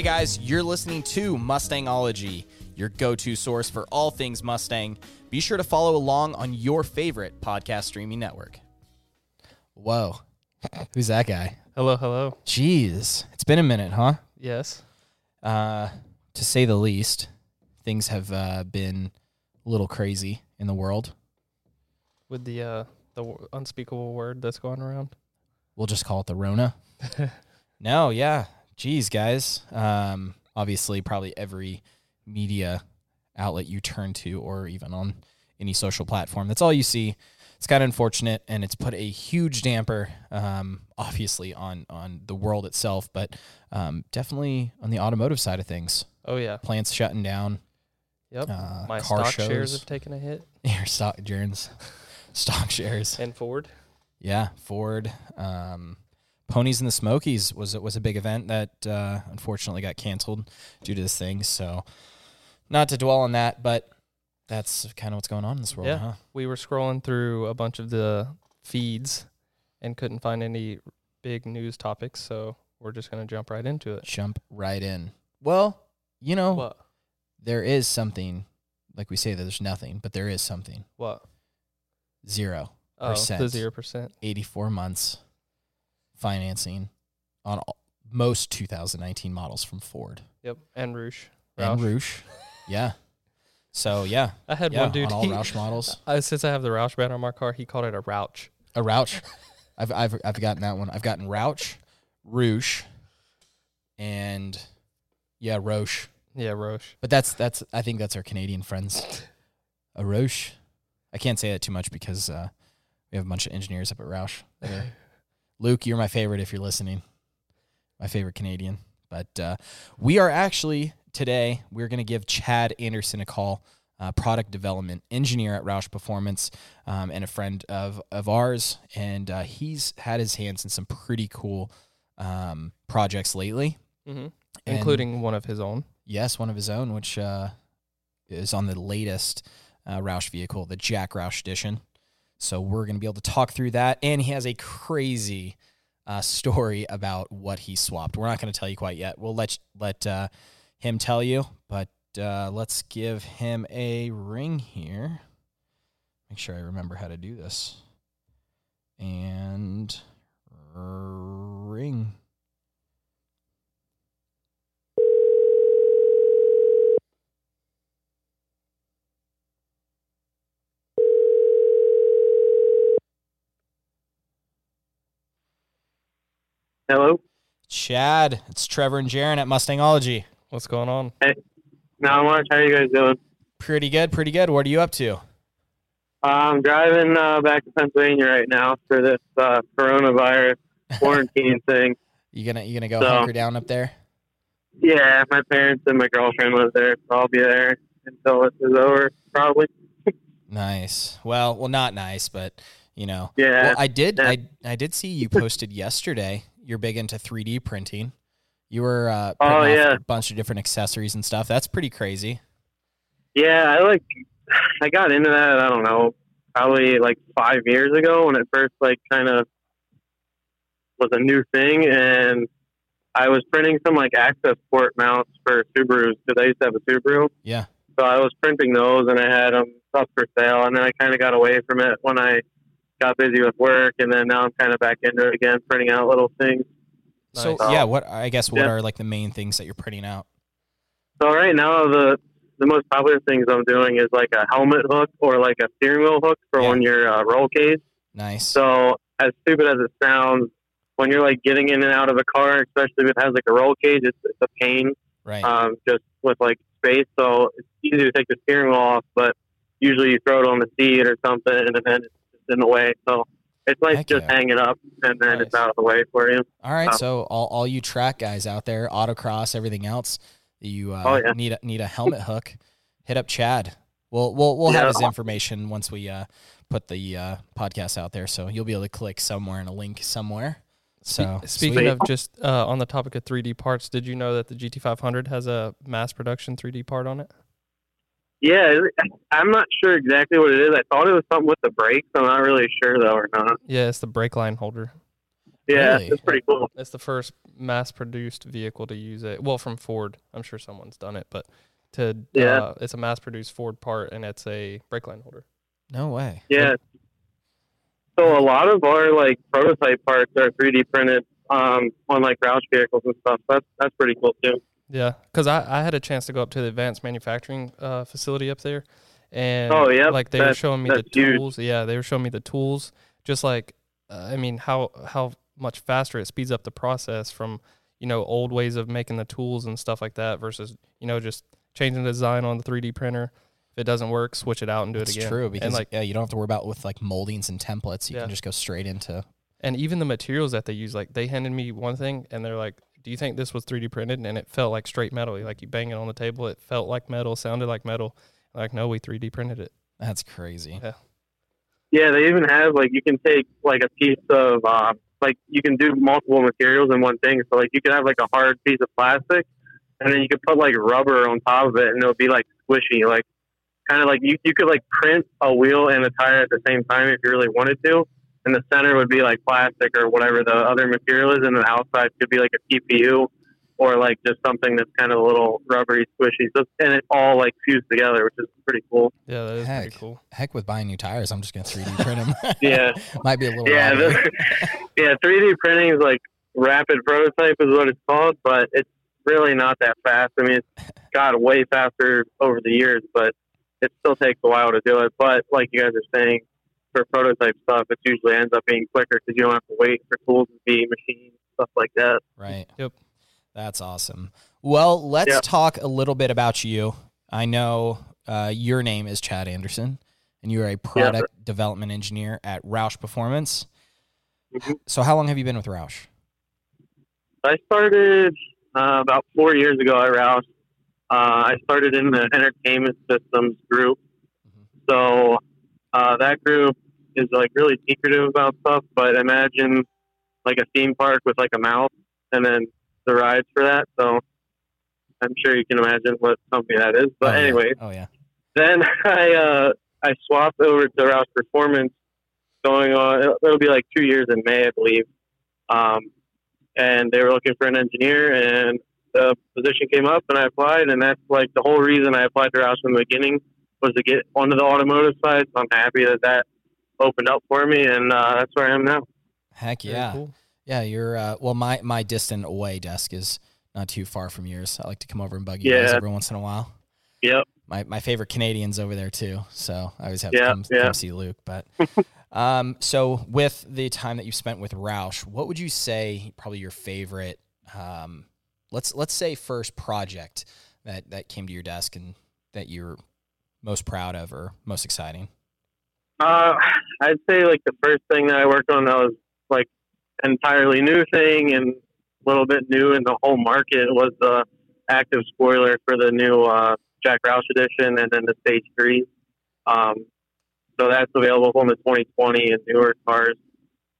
Hey guys, you're listening to Mustangology, your go to source for all things Mustang. Be sure to follow along on your favorite podcast streaming network. Whoa. Who's that guy? Hello, hello. Jeez. It's been a minute, huh? Yes. Uh, to say the least, things have uh, been a little crazy in the world. With the uh the w- unspeakable word that's going around. We'll just call it the Rona. no, yeah. Jeez, guys. Um, obviously, probably every media outlet you turn to, or even on any social platform, that's all you see. It's kind of unfortunate, and it's put a huge damper, um, obviously, on on the world itself, but um, definitely on the automotive side of things. Oh yeah. Plants shutting down. Yep. Uh, My car stock shares have taken a hit. Your stock, Jaren's stock shares. And Ford. Yeah, Ford. Um, Ponies in the Smokies was was a big event that uh, unfortunately got canceled due to this thing. So, not to dwell on that, but that's kind of what's going on in this world, Yeah. huh? We were scrolling through a bunch of the feeds and couldn't find any big news topics, so we're just gonna jump right into it. Jump right in. Well, you know, What? there is something. Like we say that there's nothing, but there is something. What? Zero. Oh, the zero percent. 84 months financing on all, most 2019 models from Ford Yep. And Rouge. and Roush. Yeah. So yeah, I had yeah, one dude. on all he- Roush models. I, since I have the Roush brand on my car, he called it a Rouch. A Rouch. I've I've I've gotten that one. I've gotten Rouch, Rouge, and yeah, Roche. Yeah, Roche. But that's that's I think that's our Canadian friends. A Roche. I can't say that too much because uh, we have a bunch of engineers up at Roush. that are- Luke, you're my favorite if you're listening. My favorite Canadian. But uh, we are actually today we're going to give Chad Anderson a call, uh, product development engineer at Roush Performance, um, and a friend of of ours. And uh, he's had his hands in some pretty cool um, projects lately, hmm Including one of his own. Yes, one of his own, which uh, is on the latest uh, Roush vehicle, the Jack Roush Edition. So we're going to be able to talk through that. And he has a crazy uh, story about what he swapped. We're not going to tell you quite yet. We'll let let uh, him tell you, but uh, let's give him a ring here. Make sure I remember how to do this. And ring. Hello. Chad, it's Trevor and Jaron at Mustangology. What's going on? Hey, not much. How you guys doing? Pretty good, pretty good. What are you up to? I'm driving uh, back to Pennsylvania right now for this uh, coronavirus quarantine thing. You gonna you gonna go So- hunker down up there? Yeah, my parents and my girlfriend live there, so I'll be there until this is over, probably. Nice. Well, well, not nice, but you know. Yeah. Well, I did. yeah. I I did see you posted yesterday. You're big into 3D printing. You were uh, Oh, yeah. a bunch of different accessories and stuff. That's pretty crazy. Yeah, I like. I got into that. I don't know, probably like five years ago when it first like kind of was a new thing, and I was printing some like access port mounts for Subarus because I used to have a Subaru. Yeah. So I was printing those, and I had them up for sale, and then I kind of got away from it when I got busy with work, and then now I'm kind of back into it again, printing out little things. So Nice. yeah, what I guess what Yeah. are like the main things that you're printing out? So right now, the the most popular things I'm doing is like a helmet hook or like a steering wheel hook for Yeah. when you're uh, roll cage. Nice. So as stupid as it sounds, when you're like getting in and out of a car, especially if it has like a roll cage, it's, it's a pain right. um, just with like space. So it's easy to take the steering wheel off, but usually you throw it on the seat or something, and then it's in the way. So it's nice Heck just yeah. hang it up, and then it's out of the way for you. all right. uh, So all, all you track guys out there, autocross, everything else, you uh, Oh, yeah. need a, need a helmet hook. Hit up Chad. We'll we'll we'll have his information once we uh, put the uh, podcast out there, so you'll be able to click somewhere in a link somewhere. So Speaking sweet. of just uh, on the topic of 3D parts, did you know that the GT500 has a mass production 3D part on it? Yeah, I'm not sure exactly what it is. I thought it was something with the brakes. I'm not really sure though, or not. Yeah, it's the brake line holder. Yeah, Really? it's pretty cool. It's the first mass-produced vehicle to use it. Well, from Ford, I'm sure someone's done it, but to Yeah. uh, it's a mass-produced Ford part, and it's a brake line holder. No way. Yeah. So a lot of our like prototype parts are 3D printed um, on like Roush vehicles and stuff. That's that's pretty cool too. Yeah, because I, I had a chance to go up to the advanced manufacturing uh, facility up there, and Oh, yeah, like they were showing me the that's huge. tools. Yeah, they were showing me the tools. Just like, uh, I mean, how how much faster it speeds up the process from you know old ways of making the tools and stuff like that versus you know just changing the design on the 3D printer. If it doesn't work, switch it out and do It's it again. It's true because and like yeah, you don't have to worry about with like moldings and templates. You Yeah. can just go straight into. and even the materials that they use like they handed me one thing and they're like do you think this was 3d printed and it felt like straight metal like you bang it on the table it felt like metal sounded like metal like no we 3d printed it That's crazy. Yeah, Yeah, they even have like you can take like a piece of uh, like you can do multiple materials in one thing. So like you could have like a hard piece of plastic, and then you could put like rubber on top of it, and it'll be like squishy, like kind of like you you could like print a wheel and a tire at the same time if you really wanted to. And the center would be like plastic or whatever the other material is, and the outside could be like a TPU or like just something that's kind of a little rubbery, squishy. So and it all like fused together, which is pretty cool. yeah that is Heck. pretty cool Heck with buying new tires, I'm just gonna 3D print them. Yeah. might be a little. Yeah, the, yeah. 3D printing is like rapid prototype is what it's called, but it's really not that fast. I mean, it's got way faster over the years, but it still takes a while to do it. But like you guys are saying, for prototype stuff, it usually ends up being quicker because you don't have to wait for tools to be machined, stuff like that. Right. Yep. That's awesome. Well, let's Yep. talk a little bit about you. I know uh, your name is Chad Anderson, and you are a product development engineer at Roush Performance. Mhm. So, how long have you been with Roush? I started uh, about four years ago at Roush. Uh, I started in the entertainment systems group. So uh, that group is like really secretive about stuff, but imagine like a theme park with like a mouth and then the rides for that. So I'm sure you can imagine what company that is. But oh, yeah. anyway, Oh yeah. then I uh, I swapped over to Roush Performance, going on. It'll, it'll be like two years in May, I believe. Um, and they were looking for an engineer, and the position came up, and I applied, and that's like the whole reason I applied to Roush from the beginning was to get onto the automotive side. So I'm happy that that opened up for me, and uh, that's where I am now. Heck yeah. cool. Yeah, you're uh, well. My my distant away desk is not too far from yours. I like to come over and bug you guys Yeah. every once in a while. Yep. My my favorite Canadians over there too. So I always have Yeah, to come, yeah. come see Luke. But um, so with the time that you spent with Roush, what would you say probably your favorite? Um, let's let's say first project that that came to your desk and that you're most proud of or most exciting. Uh, I'd say like the first thing that I worked on that was like entirely new thing and a little bit new in the whole market was the active spoiler for the new uh, Jack Roush edition and then the Stage Three. Um, so that's available from the 2020 and newer cars.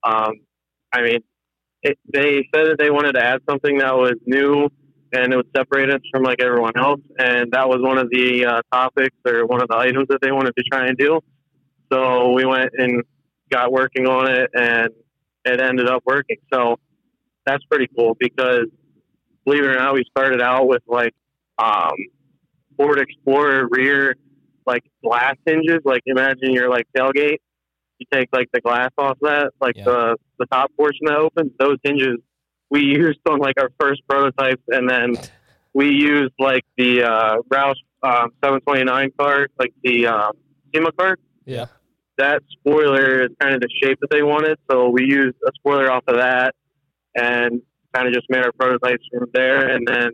Um, I mean, it, they said that they wanted to add something that was new and it would separate us from like everyone else, and that was one of the uh, topics or one of the items that they wanted to try and do. So we went and got working on it, and it ended up working. So that's pretty cool because, believe it or not, we started out with like um, Ford Explorer rear like glass hinges. Like imagine your like tailgate. You take like the glass off that, like Yeah. the the top portion that opens. Those hinges we used on like our first prototypes, and then we used like the uh, Roush um, 729 car, like the um, SEMA car Yeah. that spoiler is kind of the shape that they wanted. So we used a spoiler off of that and kind of just made our prototypes from there. And then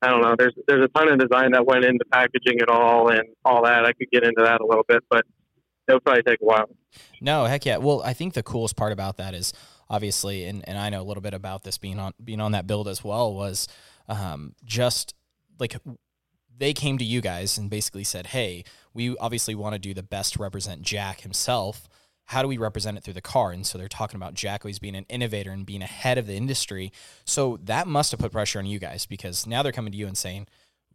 I don't know, there's there's a ton of design that went into packaging it all and all that. I could get into that a little bit, but it'll probably take a while. No, heck yeah. Well, I think the coolest part about that is obviously, and, and I know a little bit about this being on being on that build as well, was um, just like they came to you guys and basically said, "Hey, we obviously want to do the best to represent Jack himself. How do we represent it through the car?" And so they're talking about Jack always being an innovator and being ahead of the industry. So that must have put pressure on you guys because now they're coming to you and saying,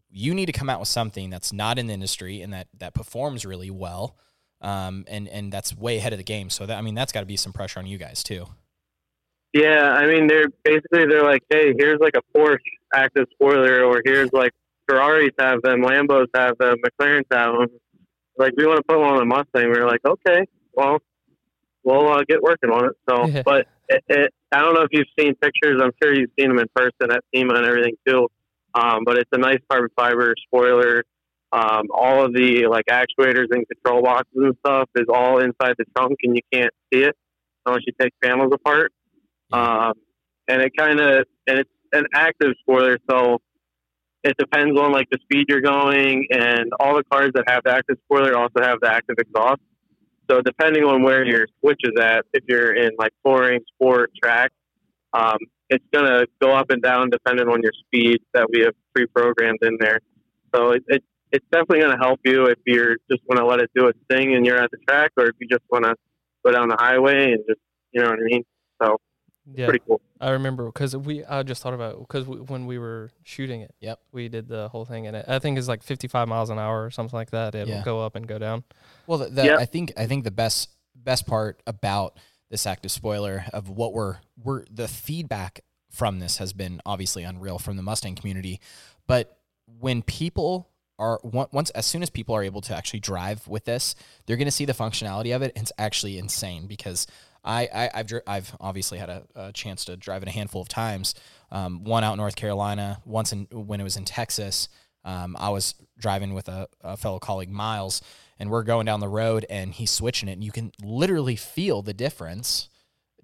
"You need to come out with something that's not in the industry and that that performs really well." um, and and that's way ahead of the game. So that I mean, that's got to be some pressure on you guys too. Yeah, I mean they're basically they're like, hey, here's like a Porsche active spoiler, or here's like Ferraris have them, Lambos have them, McLarens have them. Like we want to put one on the Mustang. We are like, okay, well, we'll uh, get working on it. So, Yeah. but it, it, I don't know if you've seen pictures. I'm sure you've seen them in person at SEMA and everything too. Um, but it's a nice carbon fiber spoiler. Um, all of the like actuators and control boxes and stuff is all inside the trunk, and you can't see it unless you take panels apart. Um, and it kind of and it's an active spoiler, so it depends on like the speed you're going, and all the cars that have the active spoiler also have the active exhaust. So depending on where your switch is at, if you're in like touring, sport, track, um, it's gonna go up and down depending on your speed that we have pre-programmed in there. So it, it it's definitely gonna help you if you're just want to let it do its thing and you're at the track, or if you just want to go down the highway and just you know what I mean. So Yeah, pretty cool. I remember because we. I just thought about because when we were shooting it. Yep. We did the whole thing, and it, I think it's like 55 miles an hour or something like that. It'll Yeah. go up and go down. Well, the, the, Yep. I think I think the best best part about this active spoiler of what we're we're the feedback from this has been obviously unreal from the Mustang community, but when people are once as soon as people are able to actually drive with this, they're going to see the functionality of it. And it's actually insane because I, I I've dri- I've obviously had a, a chance to drive it a handful of times. Um, one out in North Carolina, once in when it was in Texas. Um, I was driving with a, a fellow colleague, Miles, and we're going down the road, and he's switching it, and you can literally feel the difference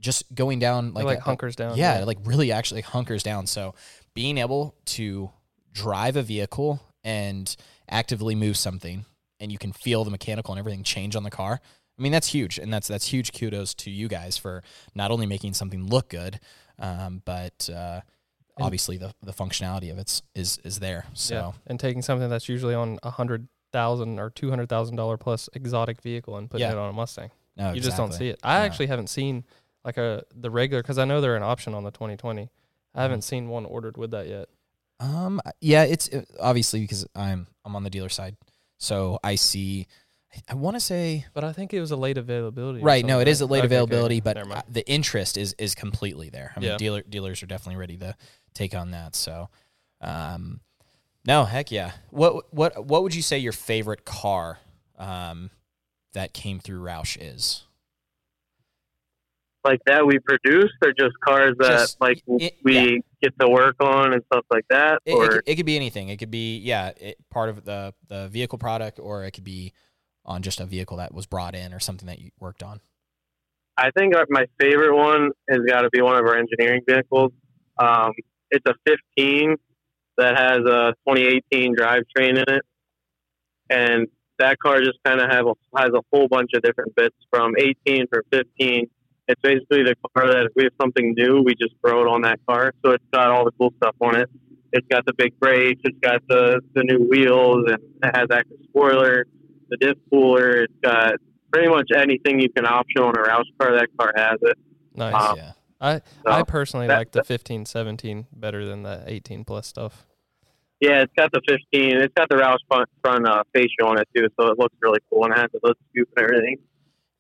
just going down Like, like a- hunkers down. yeah, like really actually hunkers down. So being able to drive a vehicle and actively move something and you can feel the mechanical and everything change on the car. I mean, that's huge. And that's, that's huge kudos to you guys for not only making something look good, um, but, uh, obviously the, the functionality of it's is, is there. So Yeah, and taking something that's usually on a hundred thousand or two hundred thousand dollar plus exotic vehicle and putting Yeah. it on a Mustang. no, you just don't see it. I No. actually haven't seen like a the regular because I know they're an option on the 2020. I Mm-hmm. haven't seen one ordered with that yet. Um, yeah, it's uh, obviously because I'm, I'm on the dealer side. So I see, I want to say, But I think it was a late availability. Right. No, it is a late Okay, okay, availability, but uh, the interest is is completely there. I mean, Yeah. dealer dealers are definitely ready to take on that. So, um, no, heck yeah. What what what would you say your favorite car, um, that came through Roush is? like that we produced or just cars that Just- like it- we yeah. get to work on and stuff like that It, it, or could, it could be anything. It could be yeah, it, part of the the vehicle product, or it could be on just a vehicle that was brought in or something that you worked on. i think my favorite one has got to be one of our engineering vehicles. Um, it's a 15 that has a 2018 drivetrain in it. And that car just kind of have a, has a whole bunch of different bits from 18 from 15 it's basically the car that if we have something new we just throw it on that car. So it's got all the cool stuff on it. It's got the big brakes it's got the, the new wheels and it has active spoiler the diff cooler it's got pretty much anything you can option on a Roush car that car has it Nice. Um, yeah. I so I personally that- like the 15, 17 better than the 18 plus stuff. yeah it's got the 15 it's got the Roush front, front uh, fascia on it too so it looks really cool and it has the hood scoop and everything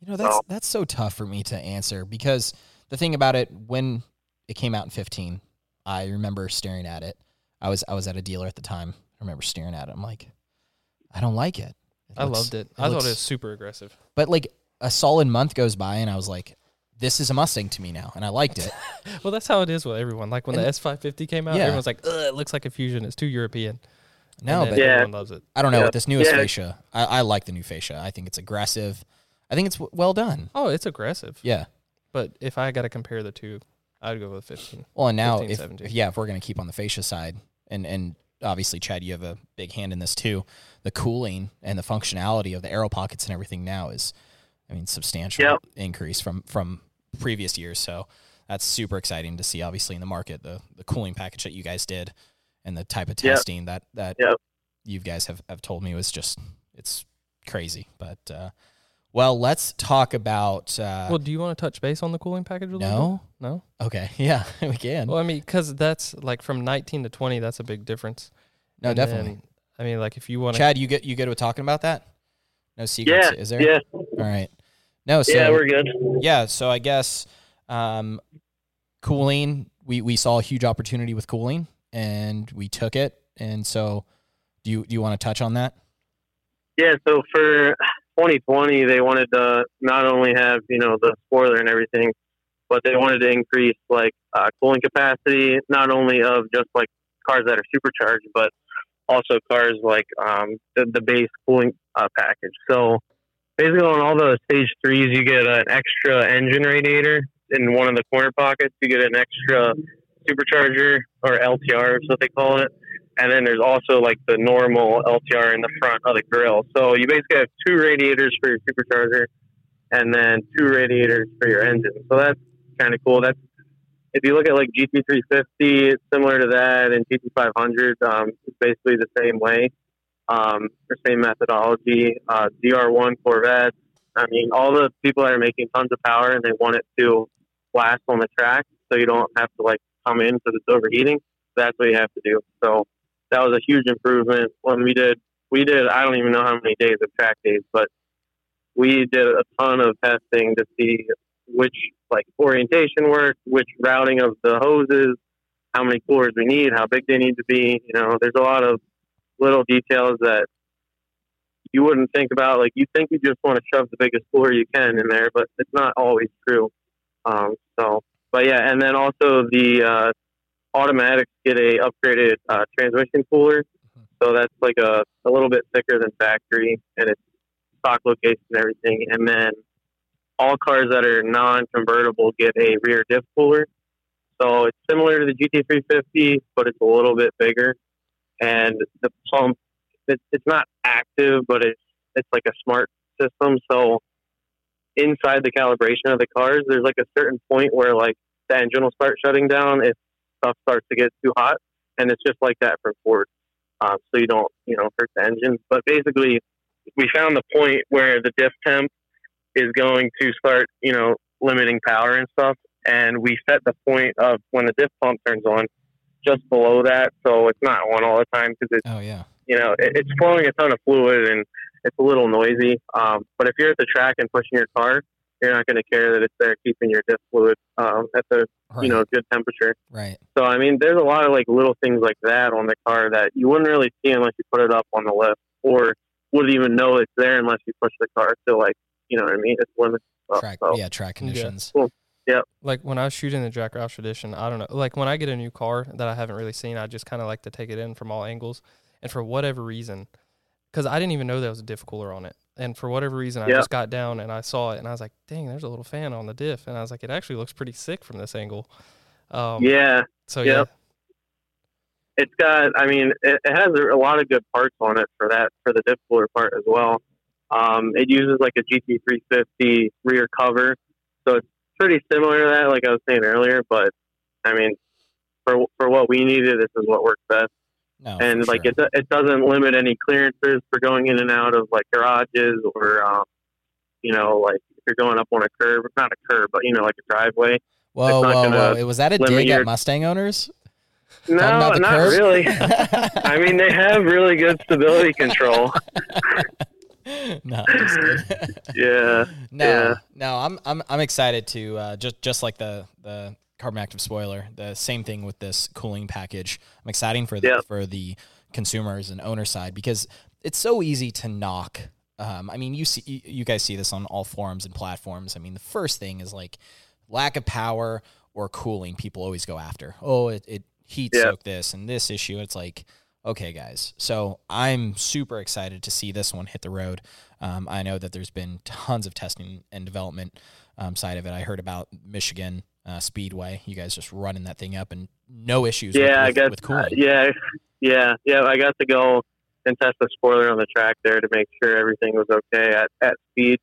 You know, that's So- that's so tough for me to answer because the thing about it, when it came out in 15, I remember staring at it. I was I was at a dealer at the time. I remember staring at it. I'm like, I don't like it. It I looks- loved it. I thought it was super aggressive. But like a solid month goes by, and I was like, this is a Mustang to me now, and I liked it. Well, that's how it is with everyone. Like when And- the S550 came out, Yeah. everyone's like, Ugh, it looks like a Fusion. It's too European. No, but Yeah. everyone loves it. I don't know Yeah. with this newest Yeah. fascia. I, I like the new fascia. I think it's aggressive. I think it's w- well done. Oh, it's aggressive. Yeah. But if I got to compare the two, I'd go with 15. Well, and now 15, if, 17. if- yeah, if we're gonna keep on the fascia side, and and obviously Chad, you have a big hand in this too. The cooling and the functionality of the aero pockets and everything now is, I mean, substantial Yep. increase from from previous years. So that's super exciting to see. Obviously in the market, the the cooling package that you guys did, and the type of Yep. testing that that Yep. you guys have have told me was just it's crazy. But uh, well, let's talk about. Uh, well, do you want to touch base on the cooling package a little no. bit? No? Okay. Yeah, we can. Well, I mean, because that's like from 19 to 20, that's a big difference. no, And definitely. then, I mean, like if you want to. Chad, you get you good with talking about that? No secrets, yeah is there? yeah All right. No, so yeah we're good yeah, so I guess um cooling, we we saw a huge opportunity with cooling, and we took it. And so, do you do you want to touch on that? Yeah, so for 2020, they wanted to not only have you know the spoiler and everything, but they wanted to increase like uh, cooling capacity, not only of just like cars that are supercharged, but also cars like um, the, the base cooling uh, package. So basically, on all the stage threes, you get an extra engine radiator in one of the corner pockets. You get an extra supercharger or LTR, what they call it. And then there's also like the normal LTR in the front of the grill. So you basically have two radiators for your supercharger and then two radiators for your engine. So that's kind of cool. That's if you look at like GT350, it's similar to that, and GT500, um, it's basically the same way, um, the same methodology. Uh, ZR1 Corvette. I mean, all the people that are making tons of power and they want it to last on the track, so you don't have to like come in because it's overheating. That's what you have to do. So that was a huge improvement when we did. We did. I don't even know how many days of track days, but we did a ton of testing to see which like orientation work, which routing of the hoses, how many coolers we need, how big they need to be. You know, there's a lot of little details that you wouldn't think about. Like you think you just want to shove the biggest cooler you can in there, but it's not always true. Um, so, but yeah, and then also the uh, automatics get a upgraded uh, transmission cooler, so that's like a, a little bit thicker than factory, and it's stock location and everything. And then all cars that are non-convertible get a rear diff cooler. So it's similar to the GT350, but it's a little bit bigger. And the pump, it, it's not active, but it's it's like a smart system. So inside the calibration of the cars, there's like a certain point where like the engine will start shutting down if stuff starts to get too hot, and it's just like that for Ford. Um, so you don't you know hurt the engine. But basically, we found the point where the diff temp is going to start, you know, limiting power and stuff. And we set the point of when the diff pump turns on just below that, so it's not on all the time because it's, Oh yeah, you know, it, it's flowing a ton of fluid and it's a little noisy. Um, but if you're at the track and pushing your car, you're not going to care that it's there keeping your diff fluid um, at the right, you know good temperature. right. So I mean, there's a lot of like little things like that on the car that you wouldn't really see unless you put it up on the lift, or wouldn't even know it's there unless you push the car to like you know what I mean. It's limited. stuff. Track, So, yeah, track conditions. Yeah. Like when I was shooting the Jack Roush edition, I don't know. Like when I get a new car that I haven't really seen, I just kind of like to take it in from all angles. And for whatever reason, because I didn't even know there was a diff cooler on it, and for whatever reason, I Yeah. just got down and I saw it, and I was like, "Dang, there's a little fan on the diff," and I was like, "It actually looks pretty sick from this angle." Um, yeah, So Yep. yeah, it's got. I mean, it, it has a lot of good parts on it for that for the diff cooler part as well. Um, it uses like a GT350 rear cover, so it's pretty similar to that, like I was saying earlier. But I mean, for for what we needed, this is what works best. No, and like sure. it, it doesn't limit any clearances for going in and out of like garages or um, you know like if you're going up on a curb not a curb but you know like a driveway whoa, whoa, whoa! Was that a dig your- at Mustang owners? no Talking about the not curb? really i mean they have really good stability control no, yeah no, Yeah. no. I'm I'm I'm excited to uh, just just like the the carbon active spoiler. The same thing with this cooling package. I'm excited for the Yeah. for the consumers and owner side because it's so easy to knock. Um, I mean, you see, you- guys see this on all forums and platforms. I mean, the first thing is like lack of power or cooling. People always go after. Oh, it, it heat Yeah. soaked this and this issue. It's like, okay, guys. So I'm super excited to see this one hit the road. Um, I know that there's been tons of testing and development um, side of it. I heard about Michigan uh, Speedway. You guys just running that thing up and no issues. with- yeah i with, guess with cooling. uh, yeah yeah yeah i got to go and test the spoiler on the track there to make sure everything was okay at, at speed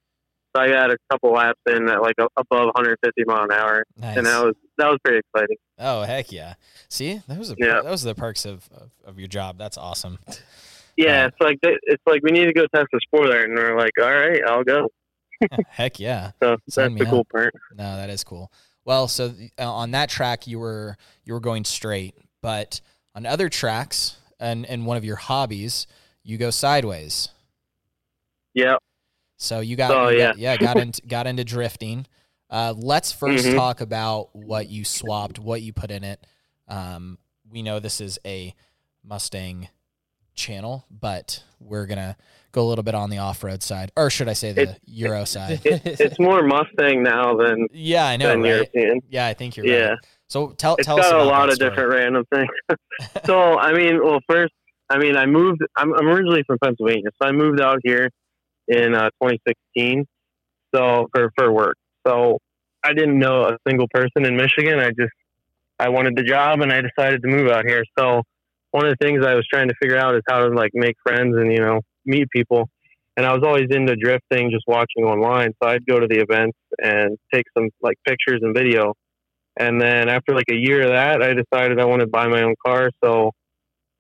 so i got a couple laps in at like a, above 150 mile an hour nice. and that was that was pretty exciting oh heck yeah! See, those are Yeah. those are the perks of, of, of your job. That's awesome. Yeah, Uh, it's like they, it's like we need to go test the spoiler, and we're like, all right, I'll go. heck yeah! So Sign that's the cool part. No, that is cool. Well, so uh, on that track you were you were going straight, but on other tracks and and one of your hobbies, you go sideways. Yeah, So you got, Oh, you yeah. got yeah got into got into drifting. Uh, let's 1st Mhm. talk about what you swapped, what you put in it. Um, we know this is a Mustang channel, but we're gonna go a little bit on the off-road side, or should I say the It- Euro side? It, it's more Mustang now than yeah, I know, than right? European. Yeah, I think you're Yeah. right. So tell It's tell us got a about lot of story. different random things. so I mean, well, first, I mean, I moved. I'm, I'm originally from Pennsylvania, so I moved out here in uh, 2016. So for for work, so I didn't know a single person in Michigan. I just I wanted the job, and I decided to move out here. So one of the things I was trying to figure out is how to like make friends and you know meet people. And I was always into drifting, just watching online. So I'd go to the events and take some like pictures and video. And then after like a year of that, I decided I wanted to buy my own car. So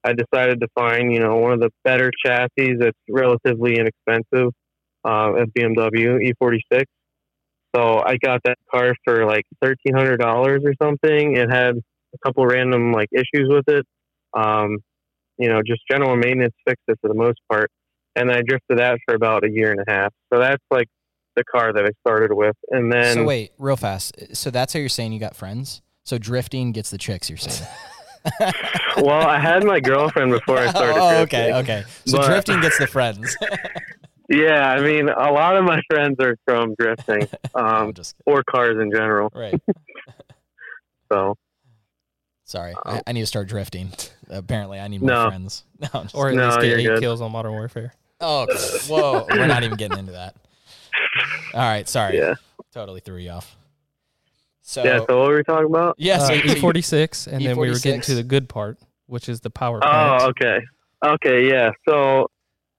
I decided to find, you know, one of the better chassis that's relatively inexpensive, uh, BMW E46. So I got that car for like thirteen hundred dollars or something. It had a couple random like issues with it. Um, you know, just general maintenance fixes for the most part. And I drifted that for about a year and a half. So that's like the car that I started with. And then so wait, real fast. So that's how you're saying you got friends. So drifting gets the chicks. You're saying. well, I had my girlfriend before I started. oh, drifting. okay, okay. So But- drifting gets the friends. Yeah, I mean, a lot of my friends are from drifting, um, or cars in general. right. So Sorry, I, I need to start drifting. Apparently, I need more No. friends. No, just- or at No, least get eight good. kills on Modern Warfare. oh, whoa, we're not even getting into that. All right, sorry. yeah, Totally threw you off. So yeah. So what were we talking about? yeah, so Uh, you- so you- E46, and then we were getting to the good part, which is the power plant. Oh, okay, okay, yeah. So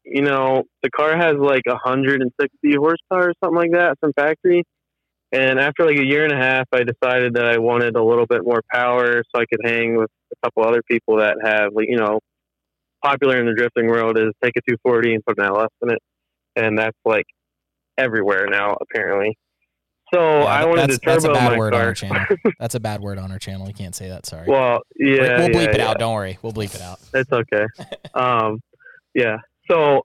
you know, the car has like 160 horsepower or something like that from factory. And after like a year and a half, I decided that I wanted a little bit more power, so I could hang with a couple other people that have, like, you know, popular in the drifting world is take a 240 and put an LS in it, and that's like everywhere now apparently. So Yeah, I wanted to turbo that's a bad my word on car. our channel. That's a bad word on our channel. You can't say that. Sorry. well, yeah, we'll we'll bleep yeah, it yeah. out. Don't worry. We'll bleep it out. It's okay. um, yeah. So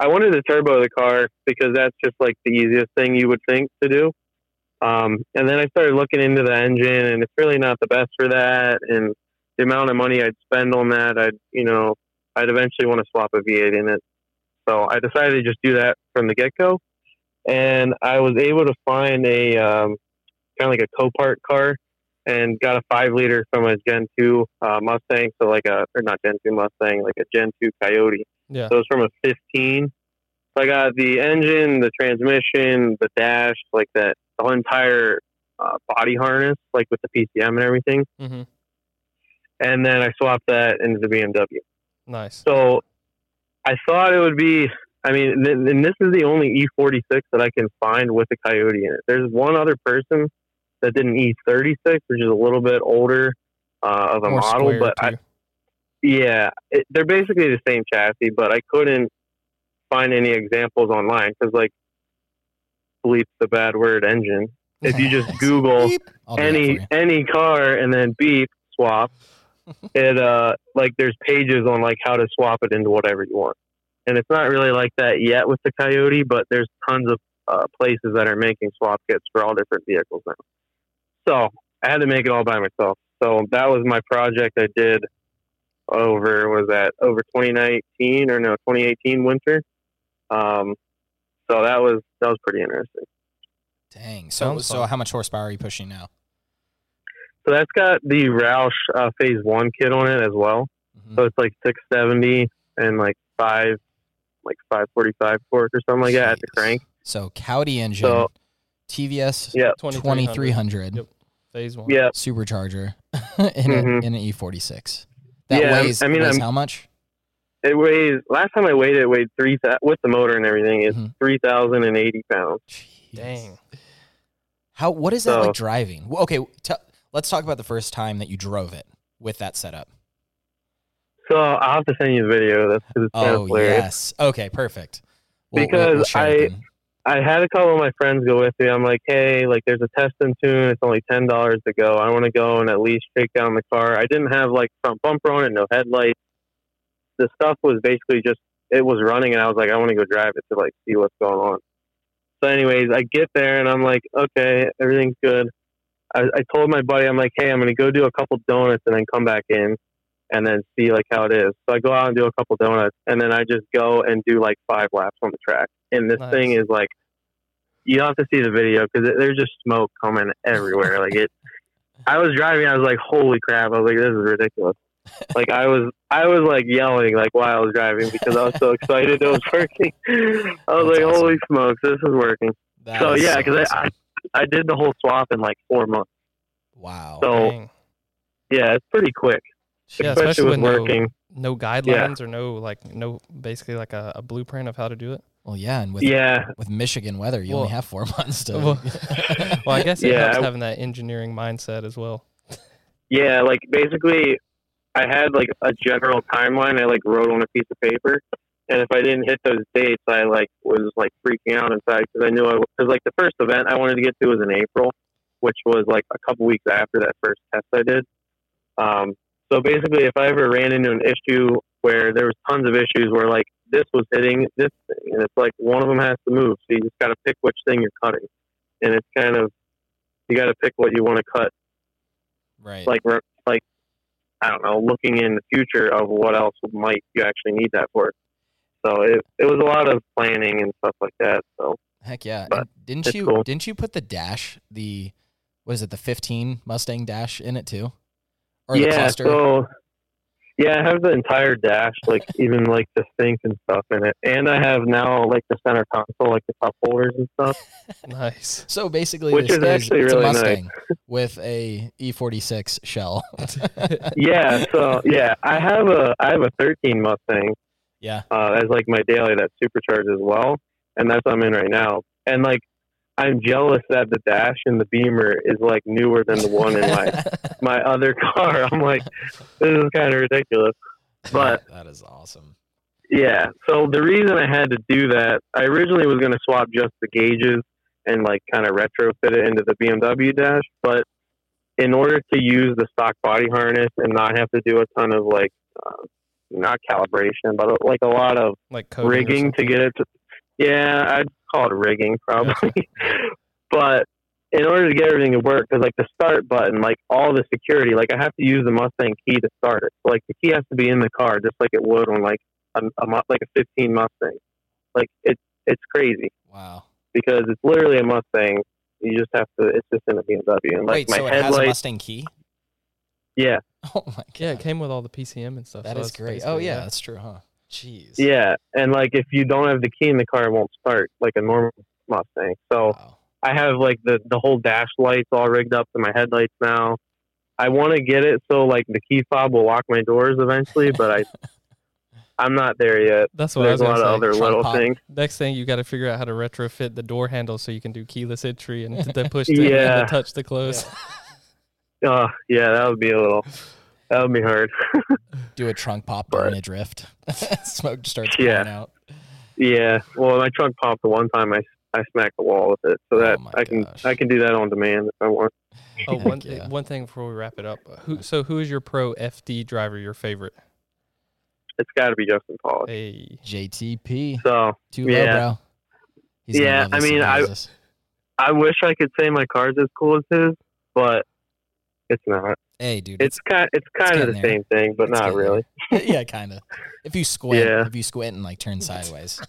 I wanted to turbo the car because that's just like the easiest thing you would think to do. Um, and then I started looking into the engine, and it's really not the best for that. And the amount of money I'd spend on that, I'd you know, I'd eventually want to swap a V8 in it. So I decided to just do that from the get go. And I was able to find a um, kind of like a Copart car and got a five liter from a Gen 2 uh, Mustang. So, like a, or not Gen 2 Mustang, like a Gen 2 Coyote. Yeah. So, it's from a 15. So, I got the engine, the transmission, the dash, like that, the whole entire uh, body harness, like with the PCM and everything. hmm And then I swapped that into the BMW. Nice. So I thought it would be. I mean, th- and this is the only E46 that I can find with a Coyote in it. There's one other person that did an E36, which is a little bit older uh, of a More model, but I, yeah, it, they're basically the same chassis. But I couldn't find any examples online because, like, bleep the bad word engine. If you just Google Beep. I'll do that for any any car and then beep swap it uh like there's pages on like how to swap it into whatever you want. And it's not really like that yet with the coyote but there's tons of uh, places that are making swap kits for all different vehicles now. So i had to make it all by myself. So that was my project i did over was that over 2019 or no 2018 winter um so that was that was pretty interesting Dang. So Sounds so fun. how much horsepower are you pushing now? So that's got the Roush uh, Phase One kit on it as well. Mhm. So it's like 670 and like five, like 545 torque or something like that at the crank. So Coyote engine, So- TVS Yeah. 2300 Yep. Phase one. Yeah, supercharger in, Mhm. a, in an E46. That Yeah, weighs, I mean, weighs how much? It weighs. Last time I weighed it, it weighed three thou- with the motor and everything. It's Mhm. 3,080 pounds. Jeez. Dang. How what is that So- like driving? Okay, t- let's talk about the first time that you drove it with that setup. So I'll have to send you the video. That's 'cause it's kind Oh of hilarious. yes. Okay, perfect. We'll- we'll- Because we'll I- I had a couple of my friends go with me. I'm like, hey, like there's a test and tune. It's only ten dollars to go. I want to go and at least shake down the car. I didn't have like front bumper on it, no headlights. The stuff was basically just it was running, and I was like, I want to go drive it to like see what's going on. so, anyways, I get there and I'm like, okay, everything's good. I, I told my buddy, I'm like, hey, I'm gonna go do a couple donuts and then come back in and then see like how it is. So I go out and do a couple donuts and then I just go and do like five laps on the track. And this Nice. thing is like, you have to see the video because there's just smoke coming everywhere. like it, I was driving, I was like, holy crap! I was like, this is ridiculous. Like I was, I was like yelling like while I was driving because I was so excited it was working. I was That's like, awesome. holy smokes, this is working. That so is yeah, because awesome. I, I I did the whole swap in like four months. wow. So Dang. yeah, it's pretty quick, Yeah, especially, especially with with no- working. no guidelines or no like no basically like a, a blueprint of how to do it. well, yeah, and with Yeah, with Michigan weather, you Well- only have four months to. Well, well, I guess it Yeah, helps having that engineering mindset as well. yeah. Like basically, I had like a general timeline. I like wrote on a piece of paper, and if I didn't hit those dates, I like was like freaking out inside because I knew I because like the first event I wanted to get to was in April, which was like a couple weeks after that first test I did. Um, so basically, if I ever ran into an issue where there was tons of issues where like this was hitting this thing, and it's like one of them has to move, so you just got to pick which thing you're cutting, and it's kind of you got to pick what you want to cut right. like like I don't know, looking in the future of what else might you actually need that for. So it it was a lot of planning and stuff like that. So Heck yeah! but And didn't you cool. didn't you put the dash the what is it the 15 Mustang dash in it too, or the yeah, cluster? so yeah, I have the entire dash, like even like the sink and stuff in it, and I have now like the center console, like the cup holders and stuff. Nice. So basically, Which this is actually it's really a nice. Mustang with a E46 shell. yeah, so yeah, I have a I have a 13 Mustang yeah, uh, as like my daily that supercharged as well, and that's what I'm in right now. And like, I'm jealous that the dash in the Beamer is like newer than the one in my my other car. I'm like, this is kind of ridiculous. But that is awesome. yeah, so the reason I had to do that, I originally was going to swap just the gauges and like kind of retrofit it into the BMW dash, but in order to use the stock body harness and not have to do a ton of like uh, not calibration, but like a lot of Like rigging to get it to yeah i'd call it rigging probably but in order to get everything to work because like the start button like all the security like i have to use the mustang key to start it so, like the key has to be in the car just like it would on like a, a Mu- like a 15 mustang like it's it's crazy Wow. because it's literally a mustang you just have to it's just in a bmw and like Wait, my so it has a Mustang key? yeah Oh my god. Yeah, it came with all the PCM and stuff. That so is that's great. Oh basically- yeah, that's true, huh? Jeez. yeah and like if you don't have the key in the car it won't start like a normal mustang so Wow. I have like the the whole dash lights all rigged up to my headlights now. I want to get it so like the key fob will lock my doors eventually, but I I'm not there yet. That's what I was a lot gonna of other Trunk little pop. things. Next thing you got to figure out how to retrofit the door handle so you can do keyless entry and then push the, and Yeah. the touch to close. Oh yeah, that would be a little that would be hard. Do a trunk pop But- during a drift. Smoke just starts Yeah. pouring out. yeah. Well, my trunk popped the one time I I smacked the wall with it, so that Oh I can gosh. I can do that on demand if I want. Oh, one, Heck yeah. one thing before we wrap it up. Who so who is your pro FD driver? Your favorite? It's got to be Justin Pawlak. Hey, JTP. So Too low, Yeah. bro. He's Yeah, I mean, I- I wish I could say my car's as cool as his, but it's not. Hey, dude. It's kind it's kind of the there. same thing, but It's not really. yeah, kind of. If you squint, Yeah. if you squint and like turn sideways.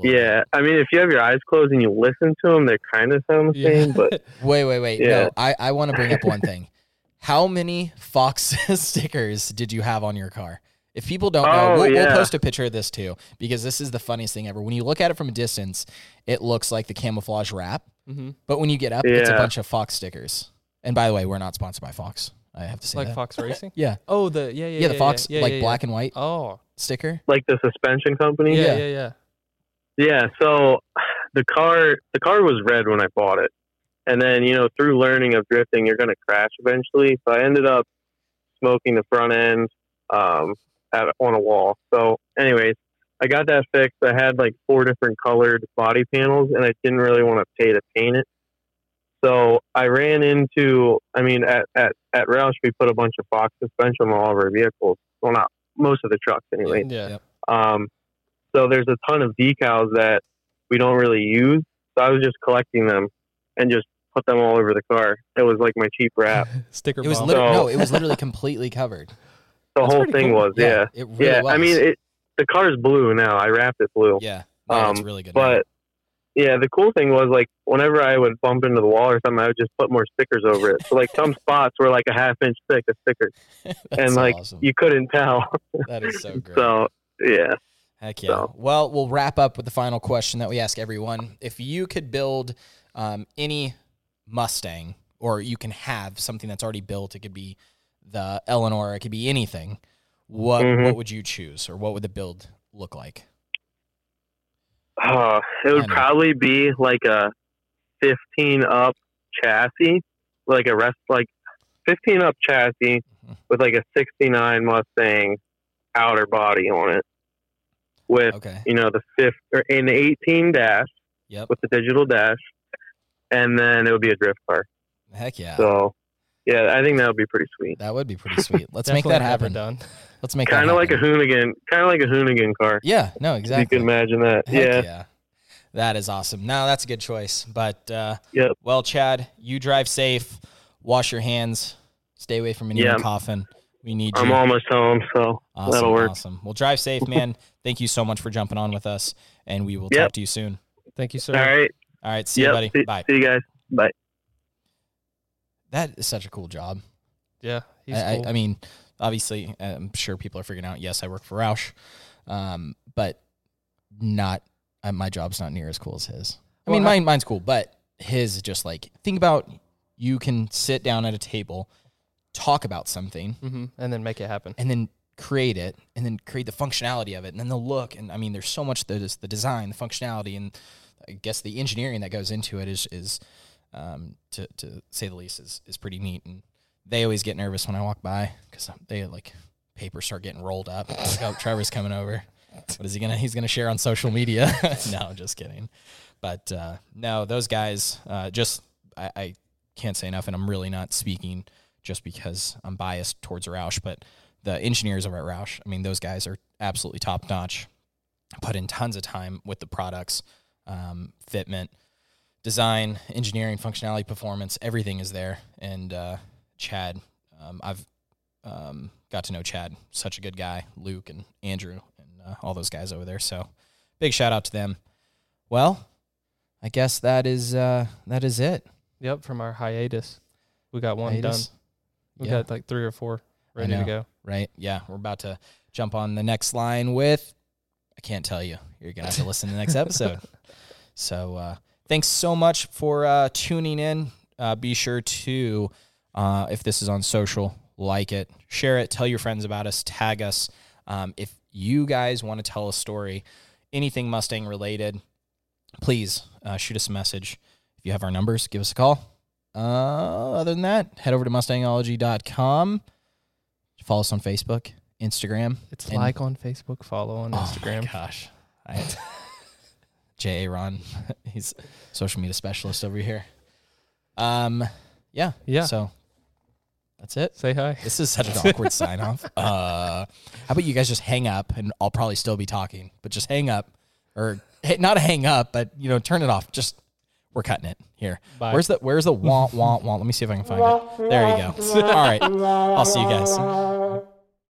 Yeah, I mean, if you have your eyes closed and you listen to them, they're kind of sound the same. But. Wait, wait, wait. Yeah. No, I, I want to bring up one thing. How many Fox stickers did you have on your car? If people don't know, Oh, we'll, we'll post a picture of this too, because this is the funniest thing ever. When you look at it from a distance, it looks like the camouflage wrap, hmm but when you get up, it's a bunch of Fox stickers. And by the way, we're not sponsored by Fox. I have to say like that. Fox Racing. Yeah, Oh, the yeah yeah yeah, the Fox yeah, like yeah, black and white Oh, sticker. like the suspension company, yeah, Yeah. yeah, yeah. Yeah, so the car the car was red when I bought it. And then, you know, through learning of drifting, you're going to crash eventually. So I ended up smoking the front end um, at, on a wall. So, anyways, I got that fixed. I had like four different colored body panels, and I didn't really want to pay to paint it. So I ran into, I mean, at, at, at Roush, we put a bunch of Fox suspension on all of our vehicles. Well, not most of the trucks, anyway. Yeah. Um, so there's a ton of decals that we don't really use. So I was just collecting them and just put them all over the car. It was like my cheap wrap. Sticker It was bomb. lit- So- no, it was literally completely covered. The That's whole thing cool. was, yeah. it really Yeah, was. I mean, it, the car's blue now. I wrapped it blue. yeah, no, it's um, really good. now. But yeah, the cool thing was like whenever I would bump into the wall or something, I would just put more stickers over it. So like some spots were like a half inch thick of stickers, and like awesome. you couldn't tell. that is so great. so yeah, Heck yeah. So- Well, we'll wrap up with the final question that we ask everyone. If you could build um, any Mustang, or you can have something that's already built, it could be the Eleanor, it could be anything. What Mhm. what would you choose, or what would the build look like? Uh, it would probably be like a 15 up chassis, like a rest like 15 up chassis Mhm. with like a 69 Mustang outer body on it, with Okay. you know the fifth or an 18 dash Yep. with the digital dash, and then it would be a drift car. Heck yeah. So, yeah, I think that would be pretty sweet. that would be pretty sweet. Let's make that happen. Done. Let's make Kind of like a. Hoonigan, kind of like a Hoonigan car. Yeah, no, If exactly. you can imagine that. Heck yeah. That is awesome. Now that's a good choice. But uh, Yep. well, Chad, you drive safe, wash your hands, stay away from anyone Yeah. coughing. We need you. I'm almost home, so awesome, that'll work. awesome. Well, drive safe, man. Thank you so much for jumping on with us, and we will Yep. talk to you soon. Thank you, sir. All right. All right, see yep. you, buddy. See, Bye. see you guys. Bye. That is such a cool job. Yeah, he's I, cool. I, I mean, obviously, I'm sure people are figuring out. Yes, I work for Roush, um, but not uh, my job's not near as cool as his. I mean, Well, I- mine mine's cool, but his is just like think about you can sit down at a table, talk about something, hmm and then make it happen. and then create it, and then create the functionality of it, and then the look. And I mean, there's so much that is the design, the functionality, and I guess the engineering that goes into it is is um, to to say the least is is pretty neat. And they always get nervous when I walk by because they like papers start getting rolled up. Like, oh, Trevor's coming over. What is he gonna? He's gonna share on social media. no, just kidding. But uh, no, those guys uh, just I, I can't say enough, and I'm really not speaking just because I'm biased towards Roush, but the engineers over at Roush, I mean, those guys are absolutely top notch. Put in tons of time with the products, um, fitment, design, engineering, functionality, performance, everything is there. And uh, Chad, um, I've um, got to know Chad, such a good guy, Luke and Andrew and uh, all those guys over there. So big shout out to them. Well, I guess that is uh, that is it. Yep, from our hiatus, we got one Hiatus. done. We Yeah. got like three or four ready to know. go. right? Yeah, we're about to jump on the next line with. I can't tell you. You're gonna have to listen to the next episode. So uh, thanks so much for uh, tuning in. Uh, be sure to, uh, if this is on social, like it, share it, tell your friends about us, tag us. Um, if you guys want to tell a story, anything Mustang related, please uh, shoot us a message. If you have our numbers, give us a call. Uh, other than that, head over to mustangology.com. Follow us on Facebook, Instagram. It's And- like on Facebook, follow on Oh Instagram. gosh. I, J. A. Ron, he's social media specialist over here. Um, yeah. Yeah. So that's it. Say hi. This is such an awkward sign off. Uh, how about you guys just hang up and I'll probably still be talking, but just hang up or hey, not hang up, but you know, turn it off. Just we're cutting it here. Bye. Where's the where's the want want want? Let me see if I can find it. There you go. All right. I'll see you guys.